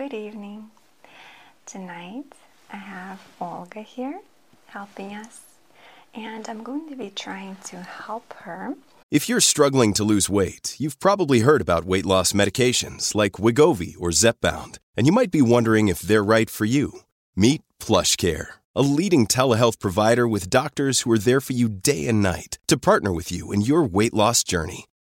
Good evening. Tonight I have Olga here helping us, and I'm going to be trying to help her. If you're struggling to lose weight, you've probably heard about weight loss medications like Wegovy or Zepbound, and you might be wondering if they're right for you. Meet PlushCare, a leading telehealth provider with doctors who are there for you day and night to partner with you in your weight loss journey.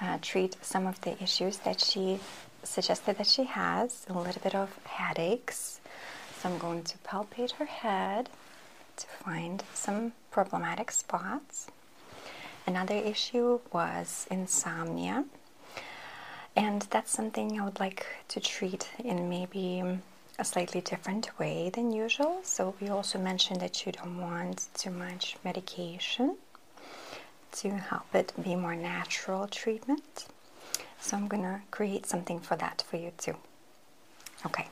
Uh, treat some of the issues that she suggested that she has a little bit of headaches. So I'm going to palpate her head to find some problematic spots. Another issue was insomnia, and that's something I would like to treat in maybe a slightly different way than usual. So we also mentioned that you don't want too much medication to help it be more natural treatment. So I'm gonna create something for that for you too. Okay.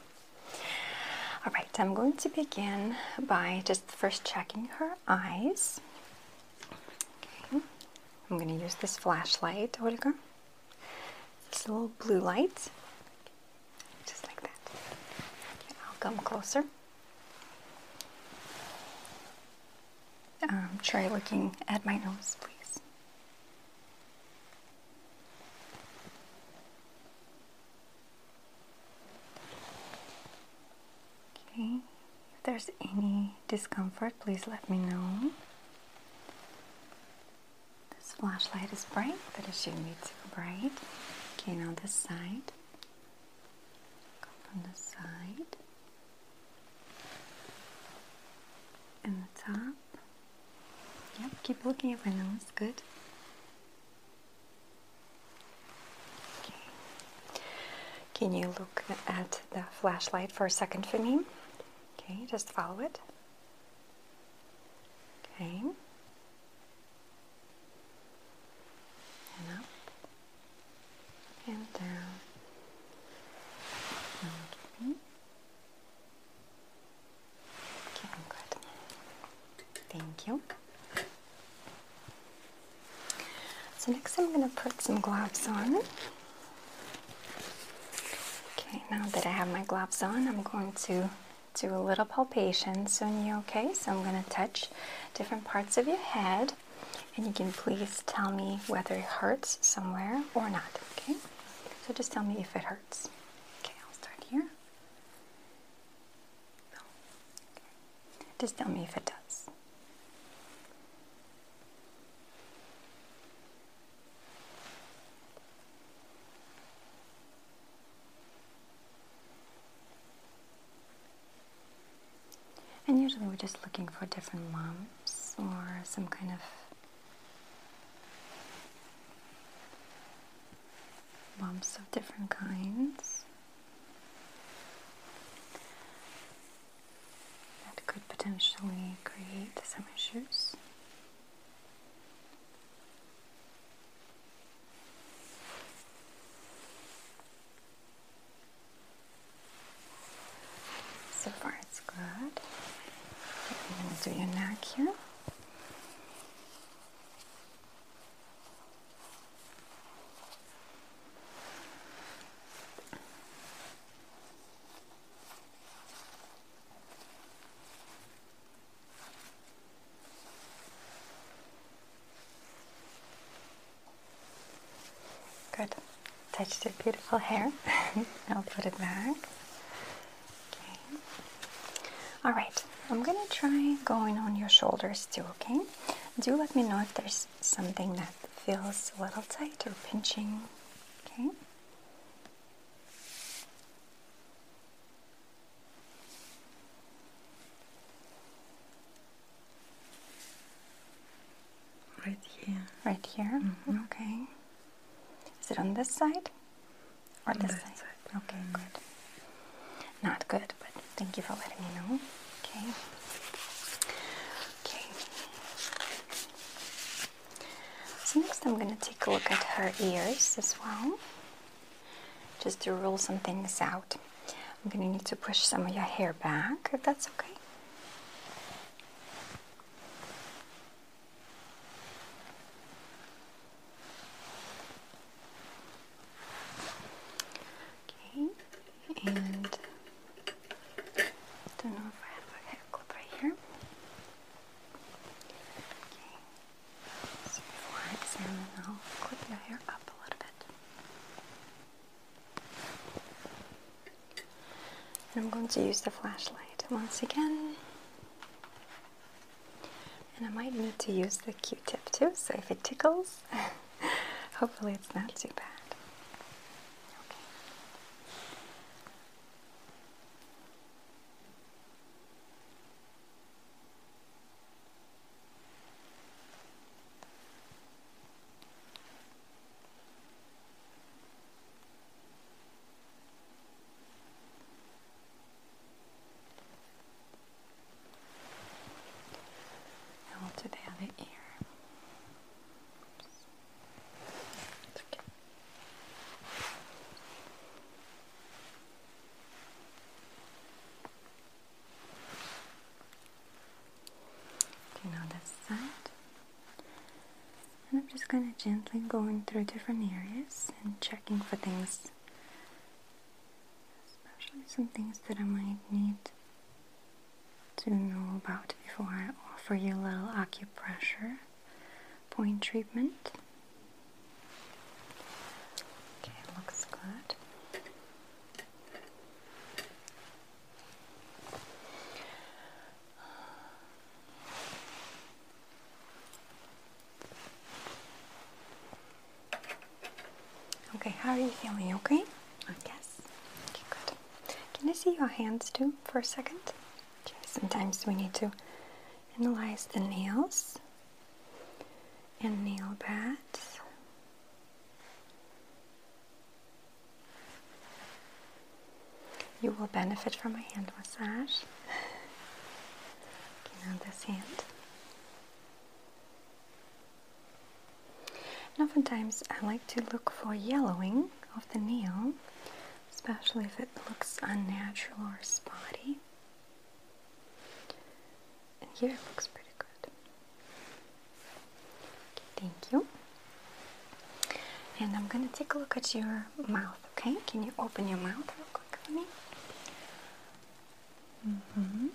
All right, I'm going to begin by just first checking her eyes. Okay. I'm gonna use this flashlight, Olga. This little blue light. Just like that. Okay, I'll come closer. Um, try looking at my nose, please. Okay, if there's any discomfort, please let me know. This flashlight is bright, but it shouldn't be too bright. Okay, now this side. Go from the side. And the top. Yep, keep looking at my nose. Good. Okay. Can you look at the flashlight for a second for me? Okay, just follow it. Okay. And up. And down. Okay. Good. Thank you. So next I'm going to put some gloves on. Okay, now that I have my gloves on, I'm going to do a little palpation on you, okay? So I'm going to touch different parts of your head and you can please tell me whether it hurts somewhere or not, okay? So just tell me if it hurts. Okay, I'll start here. Okay. Just tell me if it does. And usually we're just looking for different lumps or some kind of lumps of different kinds that could potentially create some issues. touched your beautiful hair. I'll put it back. Okay. All right. I'm gonna try going on your shoulders too. Okay. Do let me know if there's something that feels a little tight or pinching. Okay. Right here. Right here. Mm -hmm. Okay. Is it on this side? Or this this side? side. Okay, good. Not good, but thank you for letting me know. Okay. Okay. So next I'm going to take a look at her ears as well. Just to rule some things out. I'm going to need to push some of your hair back, if that's. Okay, and don't know if I have a hair clip right here. Okay, so before I examine, I'll clip your hair up a little bit. And I'm going to use the flashlight once again. And I might need to use the Q-tip too, so if it tickles, hopefully it's not too bad. Okay. Now we'll do the other ear. It's okay. Okay, now this side. And I'm just kind of gently going through different areas and checking for things, especially some things that I might need to know about before I offer you a little acupressure point treatment. Okay, looks good. Okay, how are you feeling? Okay? Yes. Okay, good. Your hands too for a second? Sometimes we need to analyze the nails and nail beds. You will benefit from a hand massage. Okay, now this hand. And oftentimes I like to look for yellowing of the nail, especially if it looks unnatural or spotty. And here it looks pretty good. Thank you. And I'm to take a look at your mouth, okay? Can you open your mouth real quick for me? Mm-hmm.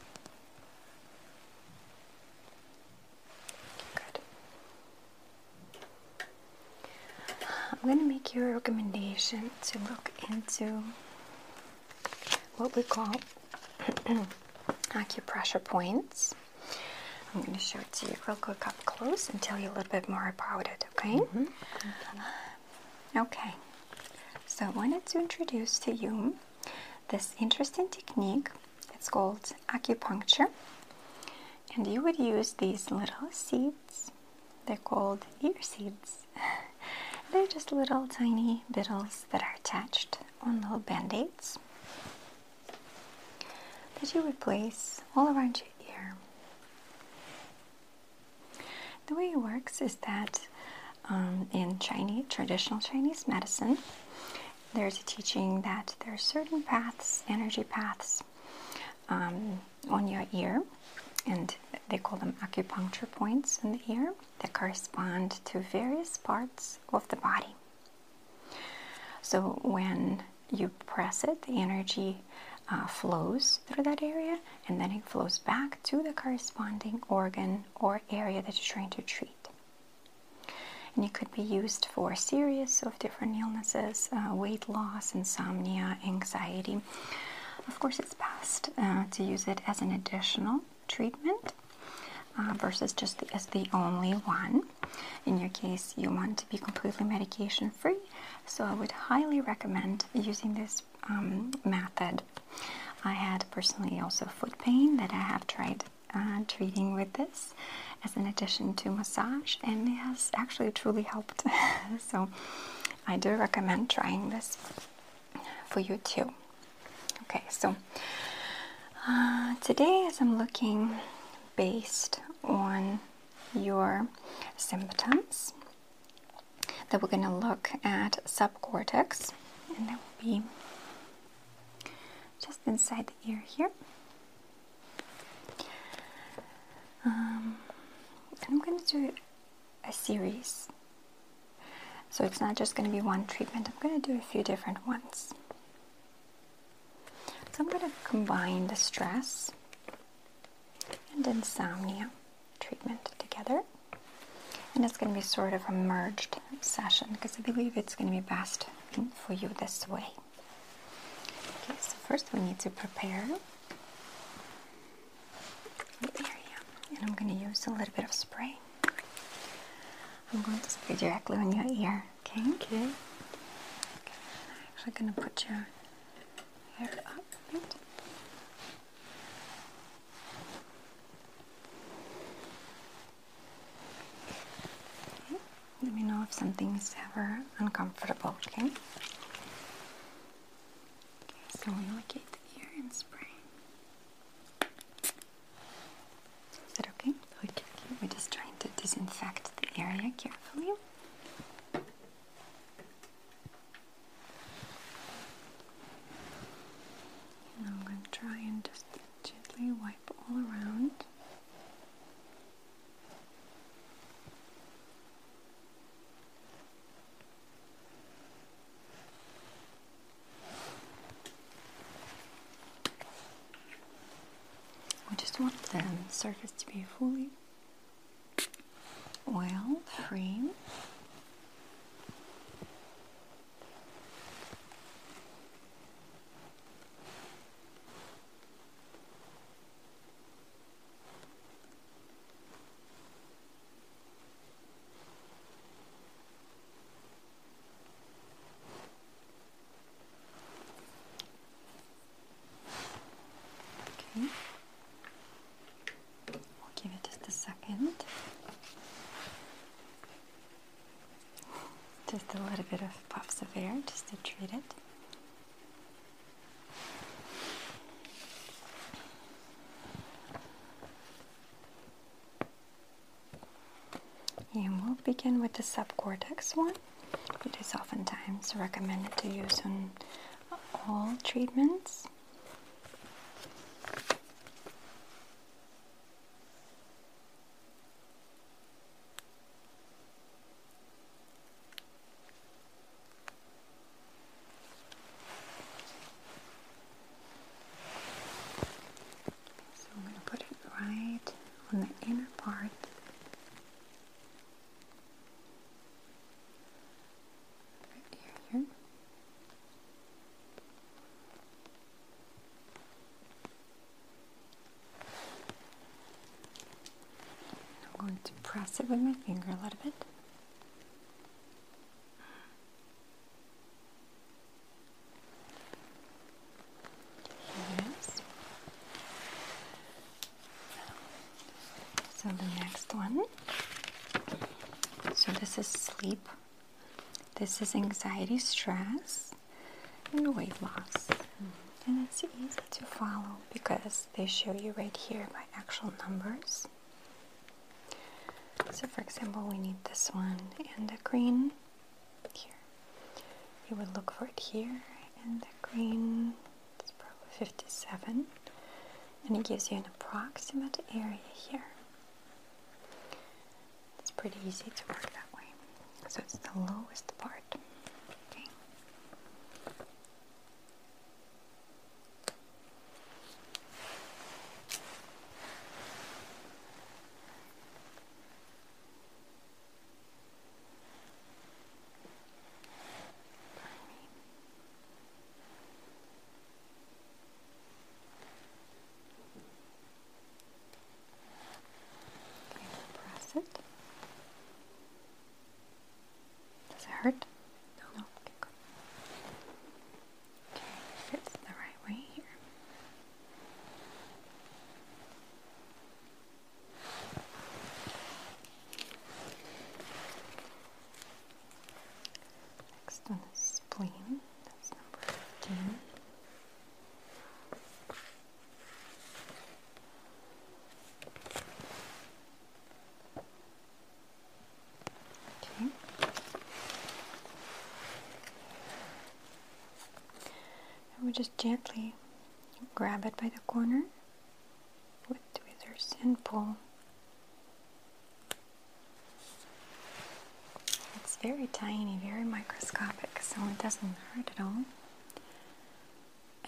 I'm going to make you a recommendation to look into what we call acupressure points. I'm going to show it to you real quick up close and tell you a little bit more about it, mm-hmm. okay? Okay, so I wanted to introduce to you this interesting technique. It's called acupuncture, and you would use these little seeds. They're called ear seeds. They're just little tiny beetles that are attached on little band aids that you would place all around your ear. The way it works is that um, in Chinese, traditional Chinese medicine, there's a teaching that there are certain paths, energy paths, um, on your ear, and they call them acupuncture points in the ear that correspond to various parts of the body. So when you press it, the energy uh, flows through that area and then it flows back to the corresponding organ or area that you're trying to treat. And it could be used for a series of different illnesses uh, weight loss, insomnia, anxiety. Of course, it's best uh, to use it as an additional treatment uh, versus just the, as the only one. In your case, you want to be completely medication free, so I would highly recommend using this um, method. I had personally also foot pain that I have tried uh, treating with this as an addition to massage, and it has actually truly helped. so I do recommend trying this for you too. Okay, so uh, today, as I'm looking based on your symptoms, that we're going to look at subcortex, and that will be just inside the ear here. Um, and I'm going to do a series. So it's not just going to be one treatment, I'm going to do a few different ones. So I'm going to combine the stress and insomnia treatment together. And it's going to be sort of a merged session because I believe it's going to be best for you this way. Okay, so first we need to prepare the area. And I'm going to use a little bit of spray. I'm going to spray directly on your ear. Okay? Okay. I'm actually going to put your hair up a bit. Let me know if something is ever uncomfortable, okay? Okay, so we locate the ear and spray. Is that okay? Okay. We're just trying to disinfect the area carefully. And I'm going to try and just gently wipe all around. We just want the surface to be fully oil free. Okay. We'll give it just a second. Just a little bit of puffs of air just to treat it. And we'll begin with the subcortex one. It is oftentimes recommended to use on all treatments. So I'm going to put it right on the inner part. Right here, here. I'm going to press it with my finger a little bit. Here it is. So the next one. So this is sleep. This is anxiety, stress, and weight loss. And it's easy to follow because they show you right here by actual numbers. So for example, we need this one and the green here. You would look for it here and the green is probably 57 and it gives you an approximate area here. It's pretty easy to work way. So it's the lowest part. Okay. Okay, press it. Does it hurt? No. Okay, good. Okay, fits the right way here. we just gently grab it by the corner with tweezers and pull. It's very tiny, very microscopic, so it doesn't hurt at all.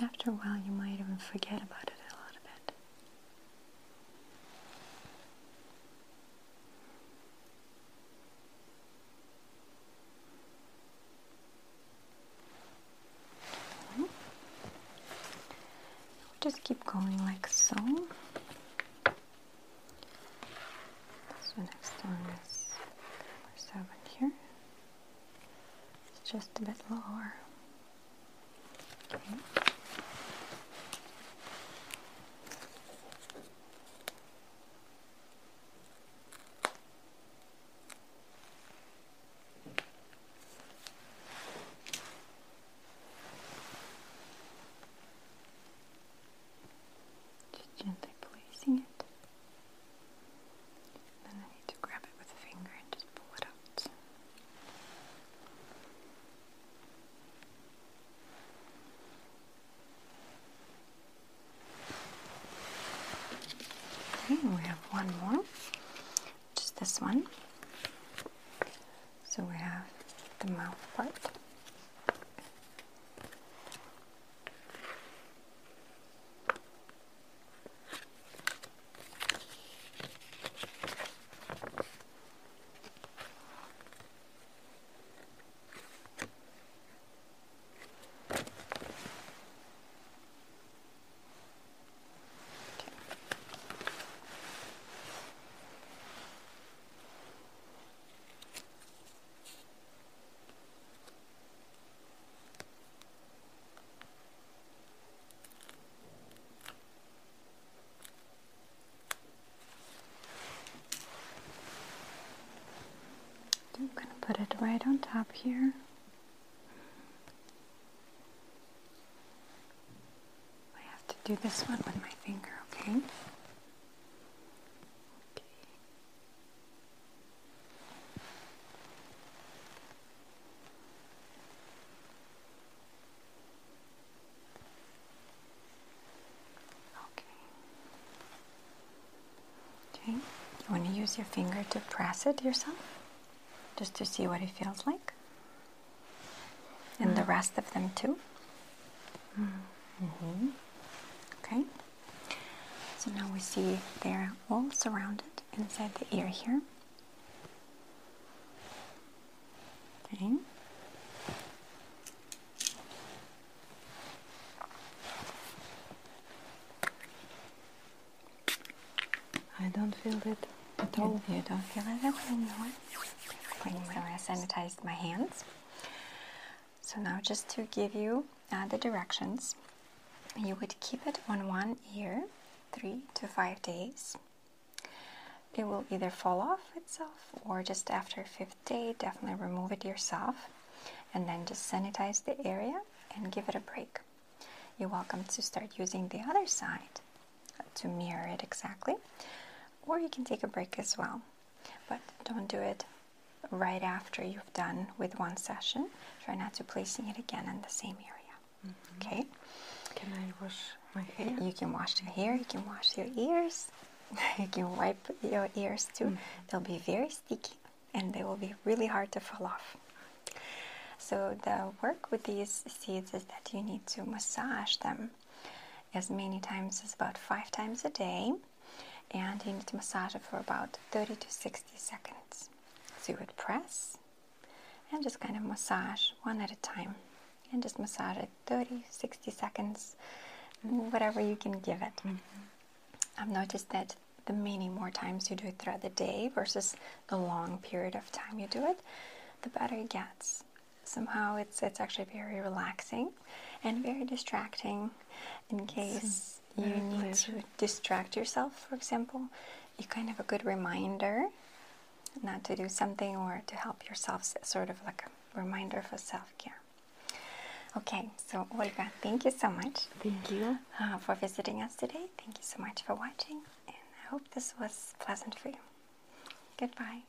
After a while, you might even forget about it a little bit. Just keep going like so. So next one is number seven here. It's just a bit lower. Okay. Just gently placing it. Then I need to grab it with a finger and just pull it out. Okay, we have one more, just this one. So we have the mouth part. I'm gonna put it right on top here. I have to do this one with my finger, okay? Okay. Okay. You want to use your finger to press it yourself? Just to see what it feels like. And the rest of them too. Mm-hmm. Okay. So now we see they're all surrounded inside the ear here. Okay. I don't feel it at all. you don't feel it? Okay, you what? So I sanitized my hands. So now just to give you uh, the directions, you would keep it on one ear three to five days. It will either fall off itself or just after fifth day, definitely remove it yourself and then just sanitize the area and give it a break. You're welcome to start using the other side to mirror it exactly, or you can take a break as well. But don't do it right after you've done with one session. Try not to placing it again in the same area. Mm-hmm. Okay? Can I wash my hair? You can wash your hair, you can wash your ears, you can wipe your ears too. Mm-hmm. They'll be very sticky and they will be really hard to fall off. So, the work with these seeds is that you need to massage them as many times as about five times a day, and you need to massage it for about 30 to 60 seconds. You would press and just kind of massage one at a time, and just massage it 30, 60 seconds, whatever you can give it. I've noticed that the many more times you do it throughout the day versus the long period of time you do it, the better it gets. Somehow it's it's actually very relaxing and very distracting in case you need pleasure. to distract yourself, for example. You kind of a good reminder not to do something or to help yourself, sort of like a reminder for self care. Okay, so Olga, thank you so much Thank you. uh, for visiting us today. Thank you so much for watching, and I hope this was pleasant for you. Goodbye.